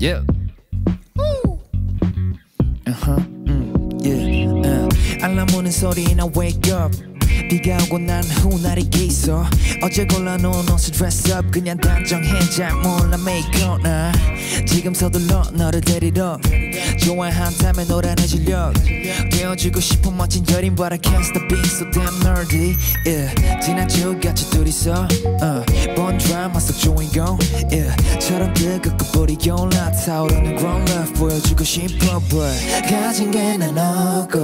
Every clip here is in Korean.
Yeah. Uh-huh. Mm, yeah. Uh. 알람 오는 소리 나 wake up. 비가 오고 난후 날이 있어 어제 골라놓은 옷을 dress up 그냥 단정해 잘 몰라 make up 나 지금 서둘러 너를 데리러 좋아한다면 노란의 진력 되어주고 싶은 멋진 여린 But I can't stop being so damn nerdy yeah. 지난 주같이 둘이서 uh, 타오르는 grown love 보여주고 싶어 but 가진 게난 너고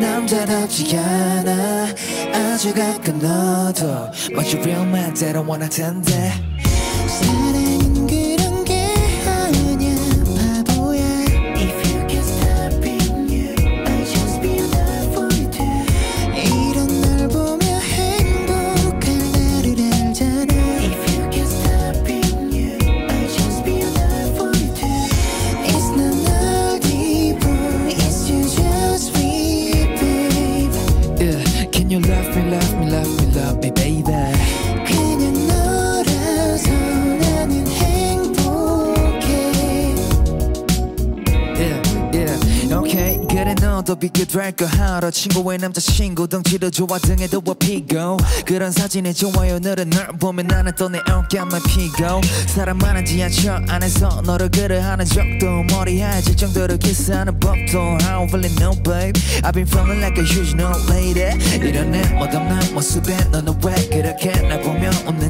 남자답지 않아. 아주 가끔 너도. But you real man 때론 원할 텐데 사랑 Okay, 그래 너도 비게 될거 하러 친구의 남자친구 덩치도 좋아. 등에도 피고. 그런 사진에 좋아요. 늘은 널 보면 나는 또 내 어깨만 피고. 사람 많은 지하철 안에서 너를 그래 하는 적도 머리 하얘질 정도로 키스하는 법도 I don't really know babe. I've been feeling like a huge no lady. 이런 내 멋없는 모습에 너는 왜 그렇게 날 보며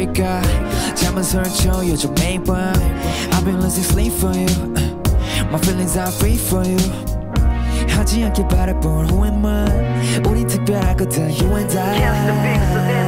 대체 왜일까 잠은 설쳐 요즘 매일 밤 I've been losing sleep for you My feelings are free for you 하지 않길 바랄 뿐 Who am I 우린 특별하거든 You and I